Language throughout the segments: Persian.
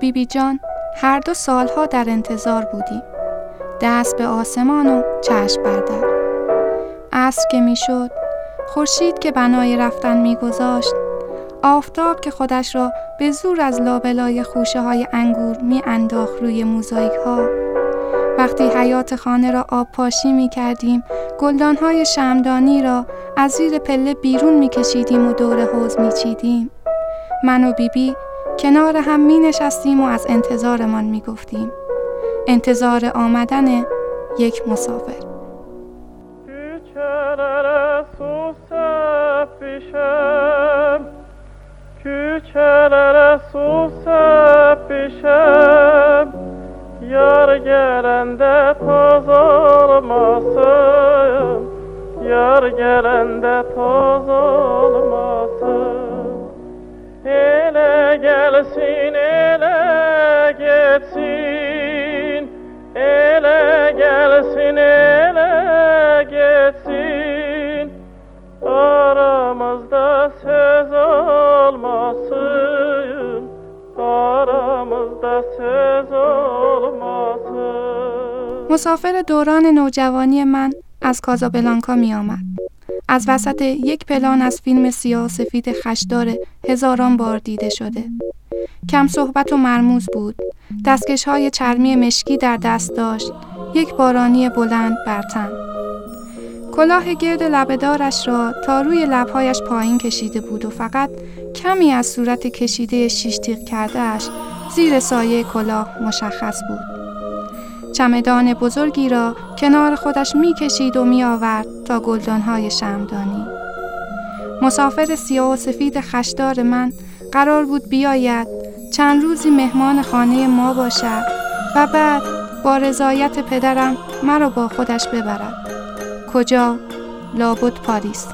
بیبی جان هر دو سالها در انتظار بودیم دست به آسمان و چشم بردر عصر که می‌شد خورشید که بنای رفتن میگذاشت آفتاب که خودش را به زور از لابلای خوشه های انگور می انداخت روی موزاییک ها وقتی حیات خانه را آب پاشی می کردیم گلدان های شمدانی را از زیر پله بیرون می کشیدیم و دور حوز می چیدیم من و بیبی کنار هم می نشستیم و از انتظارمان می گفتیم انتظار آمدن یک مسافر sepişem Yar gelende toz olmasın Yar gelende toz olmasın gelsin ele geçsin Ele gelsin ele geçsin Aramızda söz olmasın Aramızda söz olmasın مسافر دوران نوجوانی من از کازابلانکا می آمد. از وسط یک پلان از فیلم سیاه سفید خشدار هزاران بار دیده شده. کم صحبت و مرموز بود. دستکش های چرمی مشکی در دست داشت. یک بارانی بلند بر تن. کلاه گرد لبهدارش را تا روی لبهایش پایین کشیده بود و فقط کمی از صورت کشیده شیش تیغ کردهش زیر سایه کلاه مشخص بود. چمدان بزرگی را کنار خودش می کشید و می آورد تا گلدانهای شمدانی. مسافر سیاه و سفید خشدار من قرار بود بیاید چند روزی مهمان خانه ما باشد و بعد با رضایت پدرم مرا با خودش ببرد. کجا؟ لابد پاریس.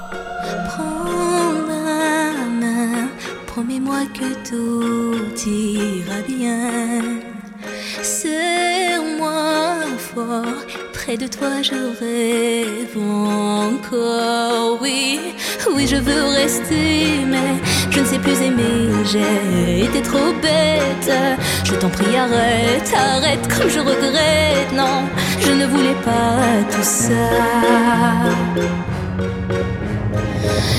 Promets-moi que tout ira bien. Serre-moi fort, près de toi je rêve encore. Oui, oui, je veux rester, mais je ne sais plus aimer. J'ai été trop bête. Je t'en prie, arrête, arrête, comme je regrette. Non, je ne voulais pas tout ça.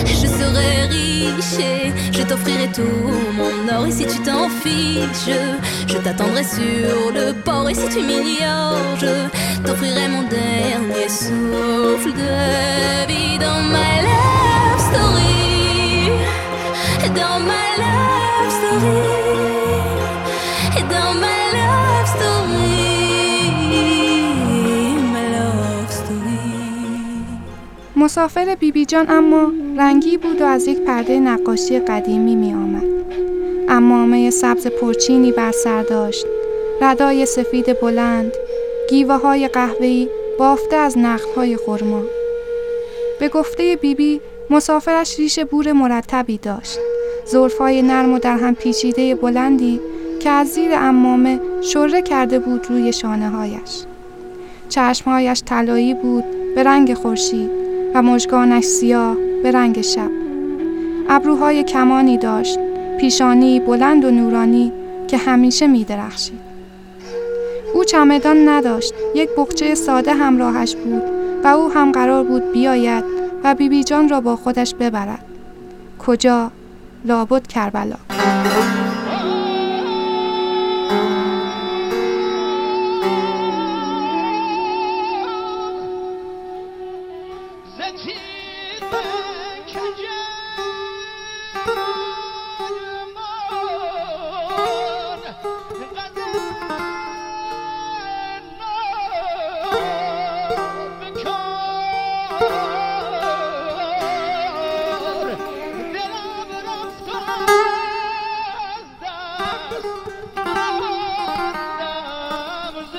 Je serai riche et je t'offrirai tout mon or. Et si tu t'en fiches, je t'attendrai sur le port. Et si tu m'ignores, je t'offrirai mon dernier souffle de vie dans ma love story. Love. مسافر بیبی جان اما رنگی بود و از یک پرده نقاشی قدیمی می آمد. امامه سبز پرچینی بر سر داشت. ردای سفید بلند، گیوه های قهوه‌ای بافته از نخل های خرما. به گفته بیبی مسافرش ریش بور مرتبی داشت. زلفای نرم و در هم پیچیده بلندی که از زیر امامه شره کرده بود روی شانه هایش. چشمهایش طلایی بود به رنگ خورشید و مژگانش سیاه به رنگ شب. ابروهای کمانی داشت، پیشانی بلند و نورانی که همیشه می درخشید. او چمدان نداشت، یک بخچه ساده همراهش بود و او هم قرار بود بیاید و بیبی جان را با خودش ببرد. کجا؟ لابد کربلا.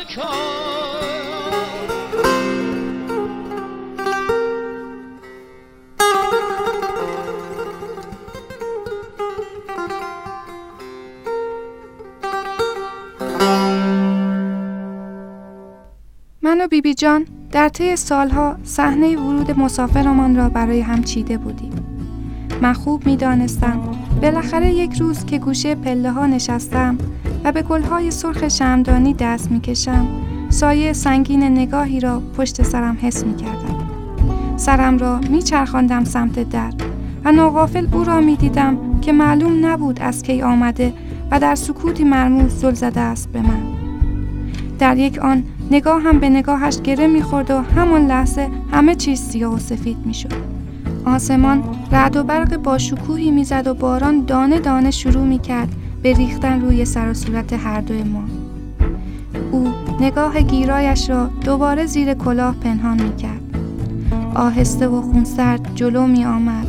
من و بیبی جان در طی سالها صحنه ورود مسافرمان را برای هم چیده بودیم. من خوب می دانستم بالاخره یک روز که گوشه پله ها نشستم به گلهای سرخ شمدانی دست می کشم سایه سنگین نگاهی را پشت سرم حس می کردم. سرم را می چرخاندم سمت در و ناغافل او را می دیدم که معلوم نبود از کی آمده و در سکوتی مرموز زل زده است به من. در یک آن نگاه هم به نگاهش گره می‌خورد و همان لحظه همه چیز سیاه و سفید می‌شد. آسمان رعد و برق با شکوهی می‌زد و باران دانه دانه شروع می‌کرد به ریختن روی سر و صورت هر دوی ما. او نگاه گیرایش را دوباره زیر کلاه پنهان می‌کرد. آهسته و خونسرد جلو می آمد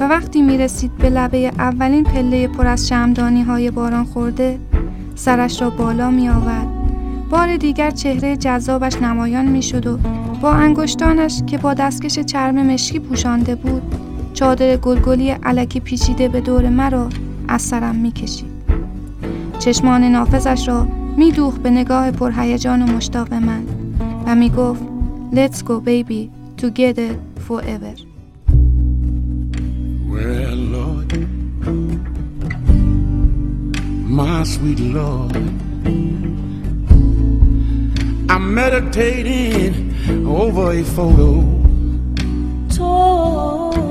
و وقتی می رسید به لبه اولین پله پر از شمدانی های باران خورده سرش را بالا می آورد بار دیگر چهره جذابش نمایان می شد و با انگشتانش که با دستکش چرم مشکی پوشانده بود چادر گلگلی علکی پیچیده به دور مرا از سرم می کشید. چشمان نافذش را می دوخ به نگاه پرهیجان و مشتاق من و می گفت Let's go baby together forever Well, Lord, my sweet Lord, I'm meditating over a photo. My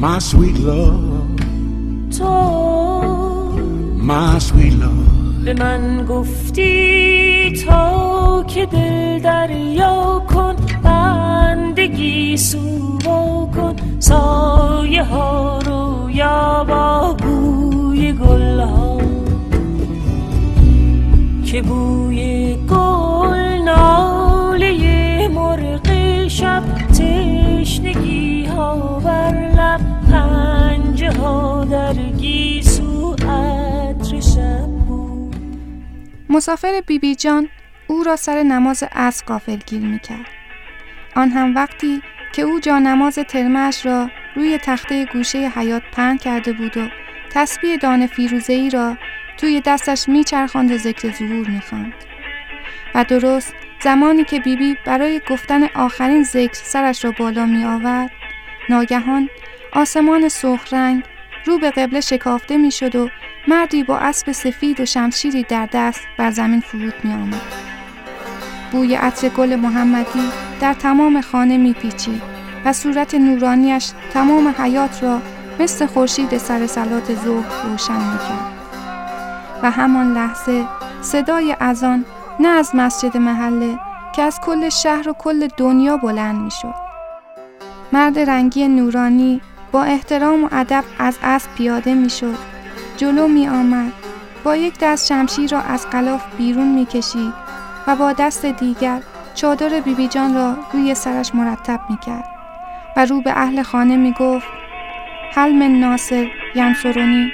my sweet Lord, my sweet Lord. به من گفتی تا که دل دریا کن بندگی سووا کن. سایه ها رو یا با بوی گل ها. که بوی گل ناله مسافر بیبی جان او را سر نماز عصر غافل گیر می کرد. آن هم وقتی که او جا نماز ترمش را روی تخته گوشه حیات پهن کرده بود و تسبیح دانه فیروزه ای را توی دستش میچرخاند و ذکر ظهور می‌خواند و درست زمانی که بیبی برای گفتن آخرین ذکر سرش را بالا می آورد ناگهان آسمان سرخ رنگ رو به قبله شکافته می شد و مردی با اسب سفید و شمشیری در دست بر زمین فرود می آمد. بوی عطر گل محمدی در تمام خانه می پیچید و صورت نورانیش تمام حیات را مثل خورشید سر سلات ظهر روشن می کرد. و همان لحظه صدای اذان نه از مسجد محله که از کل شهر و کل دنیا بلند می شد. مرد رنگی نورانی با احترام و ادب از اسب پیاده می شد. جلو می آمد. با یک دست شمشیر را از غلاف بیرون می کشید و با دست دیگر چادر بیبی جان را روی سرش مرتب می کرد و رو به اهل خانه می گفت هل من ناصر ینصرونی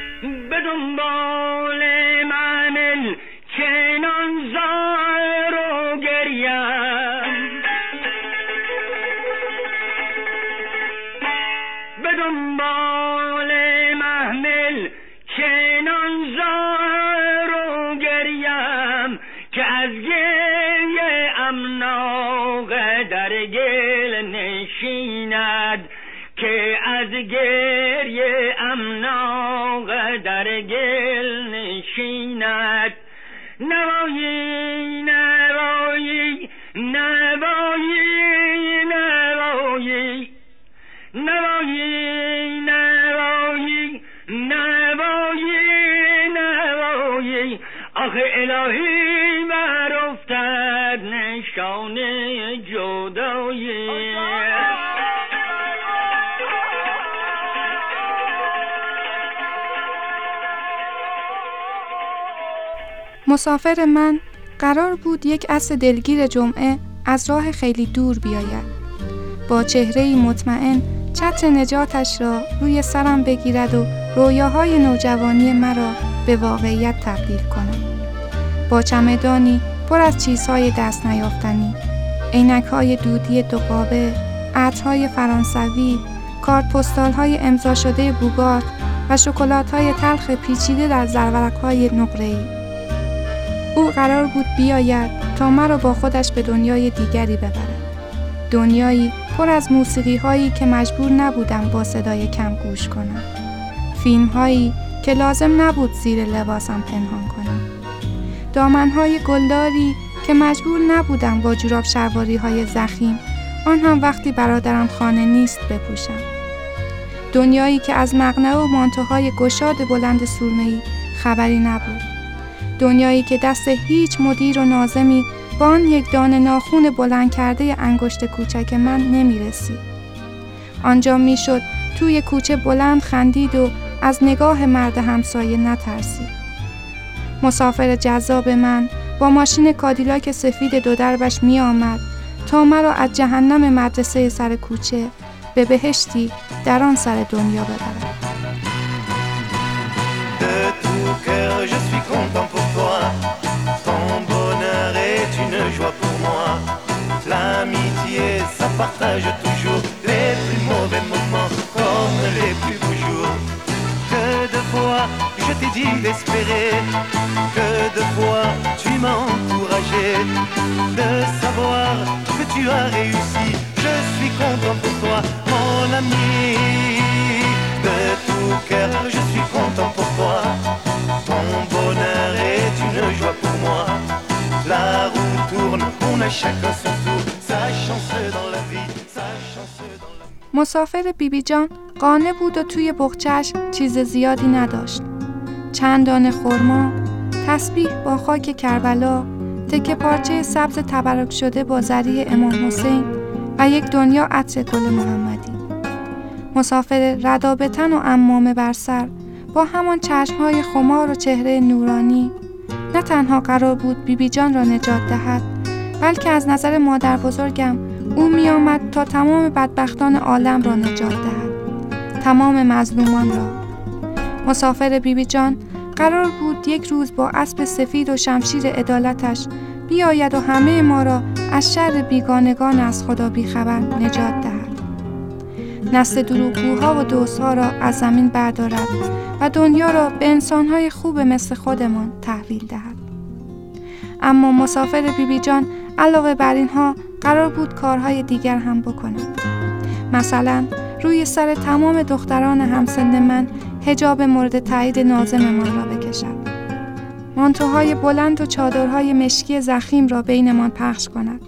ಗೇ مسافر من قرار بود یک عصر دلگیر جمعه از راه خیلی دور بیاید. با چهره مطمئن چتر نجاتش را روی سرم بگیرد و رویاهای نوجوانی مرا به واقعیت تبدیل کند. با چمدانی پر از چیزهای دست نیافتنی، عینک های دودی دوقابه، عطرهای فرانسوی، کارت پستال های امضا شده بوگارت و شکلات های تلخ پیچیده در زرورک های نقره‌ای. او قرار بود بیاید تا مرا با خودش به دنیای دیگری ببرد. دنیایی پر از موسیقی هایی که مجبور نبودم با صدای کم گوش کنم. فیلم هایی که لازم نبود زیر لباسم پنهان کنم دامن های گلداری که مجبور نبودم با جوراب شرواری های زخیم آن هم وقتی برادرم خانه نیست بپوشم دنیایی که از مقنعه و مانتوهای گشاد بلند سورمه‌ای خبری نبود دنیایی که دست هیچ مدیر و نازمی با آن یک دانه ناخون بلند کرده انگشت کوچک من نمی رسید. آنجا می‌شد توی کوچه بلند خندید و از نگاه مرد همسایه نترسید. مسافر جذاب من با ماشین کادیلاک سفید دو دربش می آمد تا مرا از جهنم مدرسه سر کوچه به بهشتی در آن سر دنیا ببرد. L'amitié, ça partage toujours les plus mauvais moments comme les plus beaux jours. Que de fois je t'ai dit d'espérer, que de fois tu m'as encouragé de savoir que tu as réussi. Je suis content pour toi, mon ami. De tout cœur, je suis content pour toi. Ton bonheur est une joie pour moi. La roue tourne, on a chacun son مسافر بیبی جان قانه بود و توی بخچش چیز زیادی نداشت. چند دانه خرما، تسبیح با خاک کربلا، تکه پارچه سبز تبرک شده با زری امام حسین و یک دنیا عطر گل محمدی. مسافر ردابتن و امامه بر سر با همان چشمهای خمار و چهره نورانی نه تنها قرار بود بیبی جان را نجات دهد بلکه از نظر مادر بزرگم او می آمد تا تمام بدبختان عالم را نجات دهد. تمام مظلومان را. مسافر بیبی جان قرار بود یک روز با اسب سفید و شمشیر عدالتش بیاید و همه ما را از شر بیگانگان از خدا بیخبر نجات دهد. نسل دروغگوها و دوستها را از زمین بردارد و دنیا را به انسانهای خوب مثل خودمان تحویل دهد. اما مسافر بیبی جان علاوه بر اینها قرار بود کارهای دیگر هم بکند مثلا روی سر تمام دختران همسن من هجاب مورد تایید نازممان را بکشد مانتوهای بلند و چادرهای مشکی زخیم را بینمان پخش کند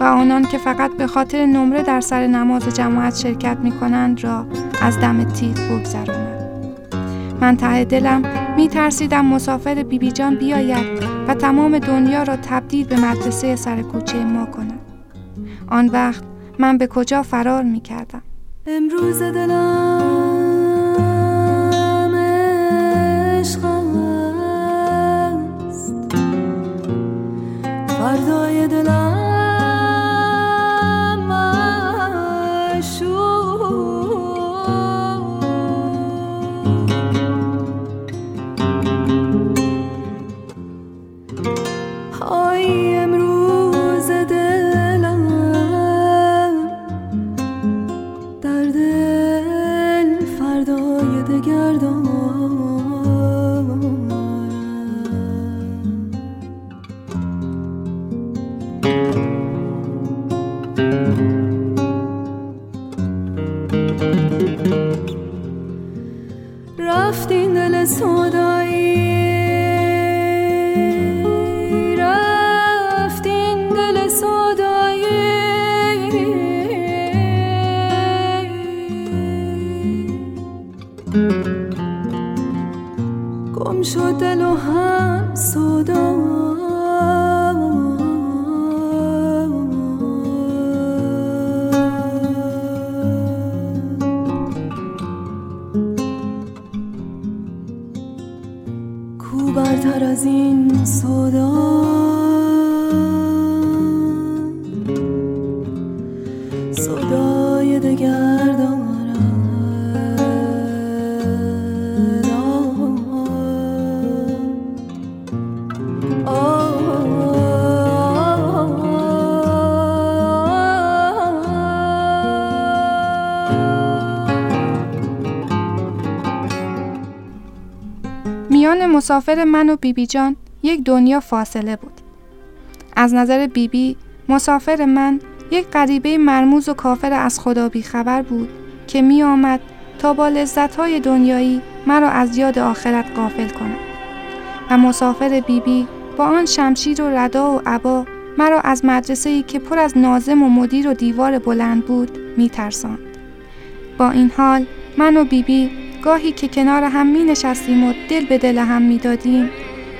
و آنان که فقط به خاطر نمره در سر نماز جماعت شرکت می کنند را از دم تیغ بگذراند. من ته دلم می ترسیدم مسافر بیبی بی جان بیاید و تمام دنیا را تبدیل به مدرسه سر کوچه ما کند. آن وقت من به کجا فرار می کردم؟ امروز دلم عشق است فردای دلم گم شد دل و هم صدا کو برتر از این مسافر من و بیبی جان یک دنیا فاصله بود. از نظر بیبی مسافر من یک غریبه مرموز و کافر از خدا بیخبر بود که می آمد تا با لذتهای دنیایی مرا از یاد آخرت قافل کند و مسافر بیبی بی با آن شمشیر و ردا و عبا مرا از مدرسه ای که پر از نازم و مدیر و دیوار بلند بود می ترساند. با این حال من و بیبی بی گاهی که کنار هم می نشستیم و دل به دل هم می دادیم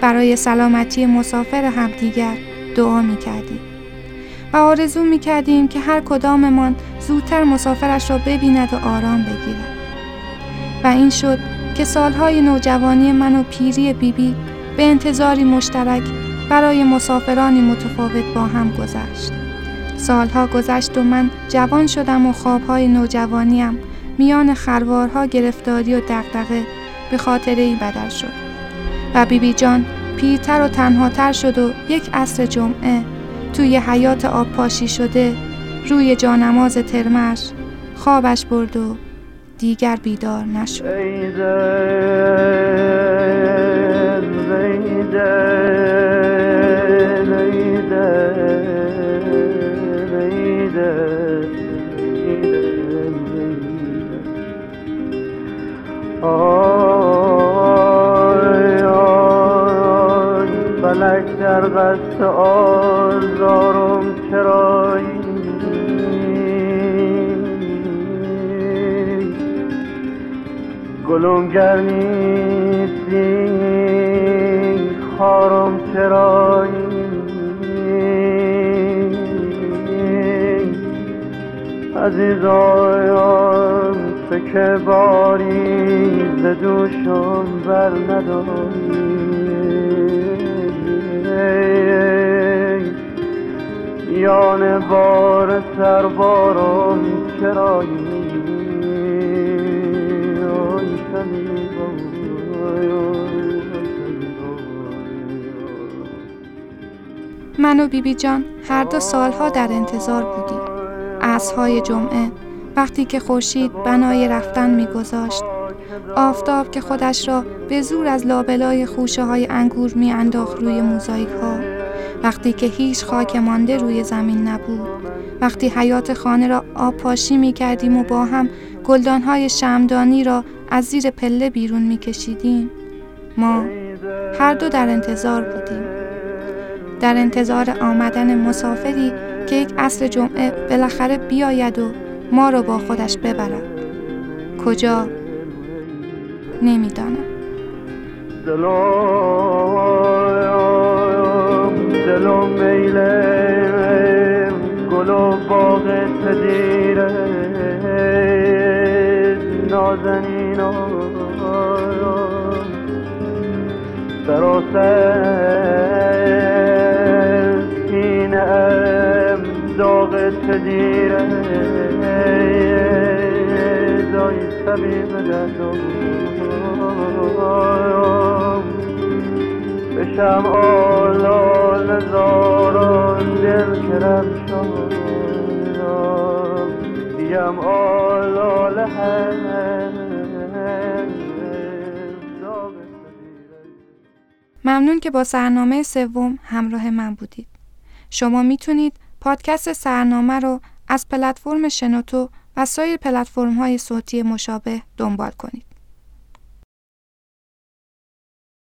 برای سلامتی مسافر همدیگر دعا می کردیم. و آرزو می کردیم که هر کداممان زودتر مسافرش را ببیند و آرام بگیرد. و این شد که سالهای نوجوانی من و پیری بیبی بی به انتظاری مشترک برای مسافرانی متفاوت با هم گذشت. سالها گذشت و من جوان شدم و خوابهای نوجوانیم میان خروارها گرفتاری و دقدقه به خاطر ای بدل شد. و بیبی بی جان پیرتر و تنهاتر شد و یک عصر جمعه توی حیات آب پاشی شده روی جانماز ترمش خوابش برد و دیگر بیدار نشد در قصد آزارم چرایی گلوم گرمیسی خارم چرایی عزیزایم چه که باری ز دوشم بر نداری. یان بار سربارم چرایی؟ من و بیبی جان هر دو سالها در انتظار بودیم. عصرهای جمعه وقتی که خورشید بنای رفتن میگذاشت آفتاب که خودش را به زور از لابلای خوشه های انگور می انداخت روی موزاییک ها وقتی که هیچ خاک مانده روی زمین نبود. وقتی حیات خانه را آب پاشی می کردیم و با هم گلدان های شمدانی را از زیر پله بیرون می کشیدیم ما هر دو در انتظار بودیم. در انتظار آمدن مسافری که یک عصر جمعه بالاخره بیاید و ما را با خودش ببرد. کجا؟ نمی‌دانم. دلم میل گل و باغ تدیر. نازنین سراسر سینه ام داغ تدیره بشم آلال زاران دل کرم شایم دیم آلال ممنون که با سرنامه سوم همراه من بودید. شما می‌تونید پادکست سرنامه رو از پلتفرم شنوتو و سایر پلتفرم های صوتی مشابه دنبال کنید.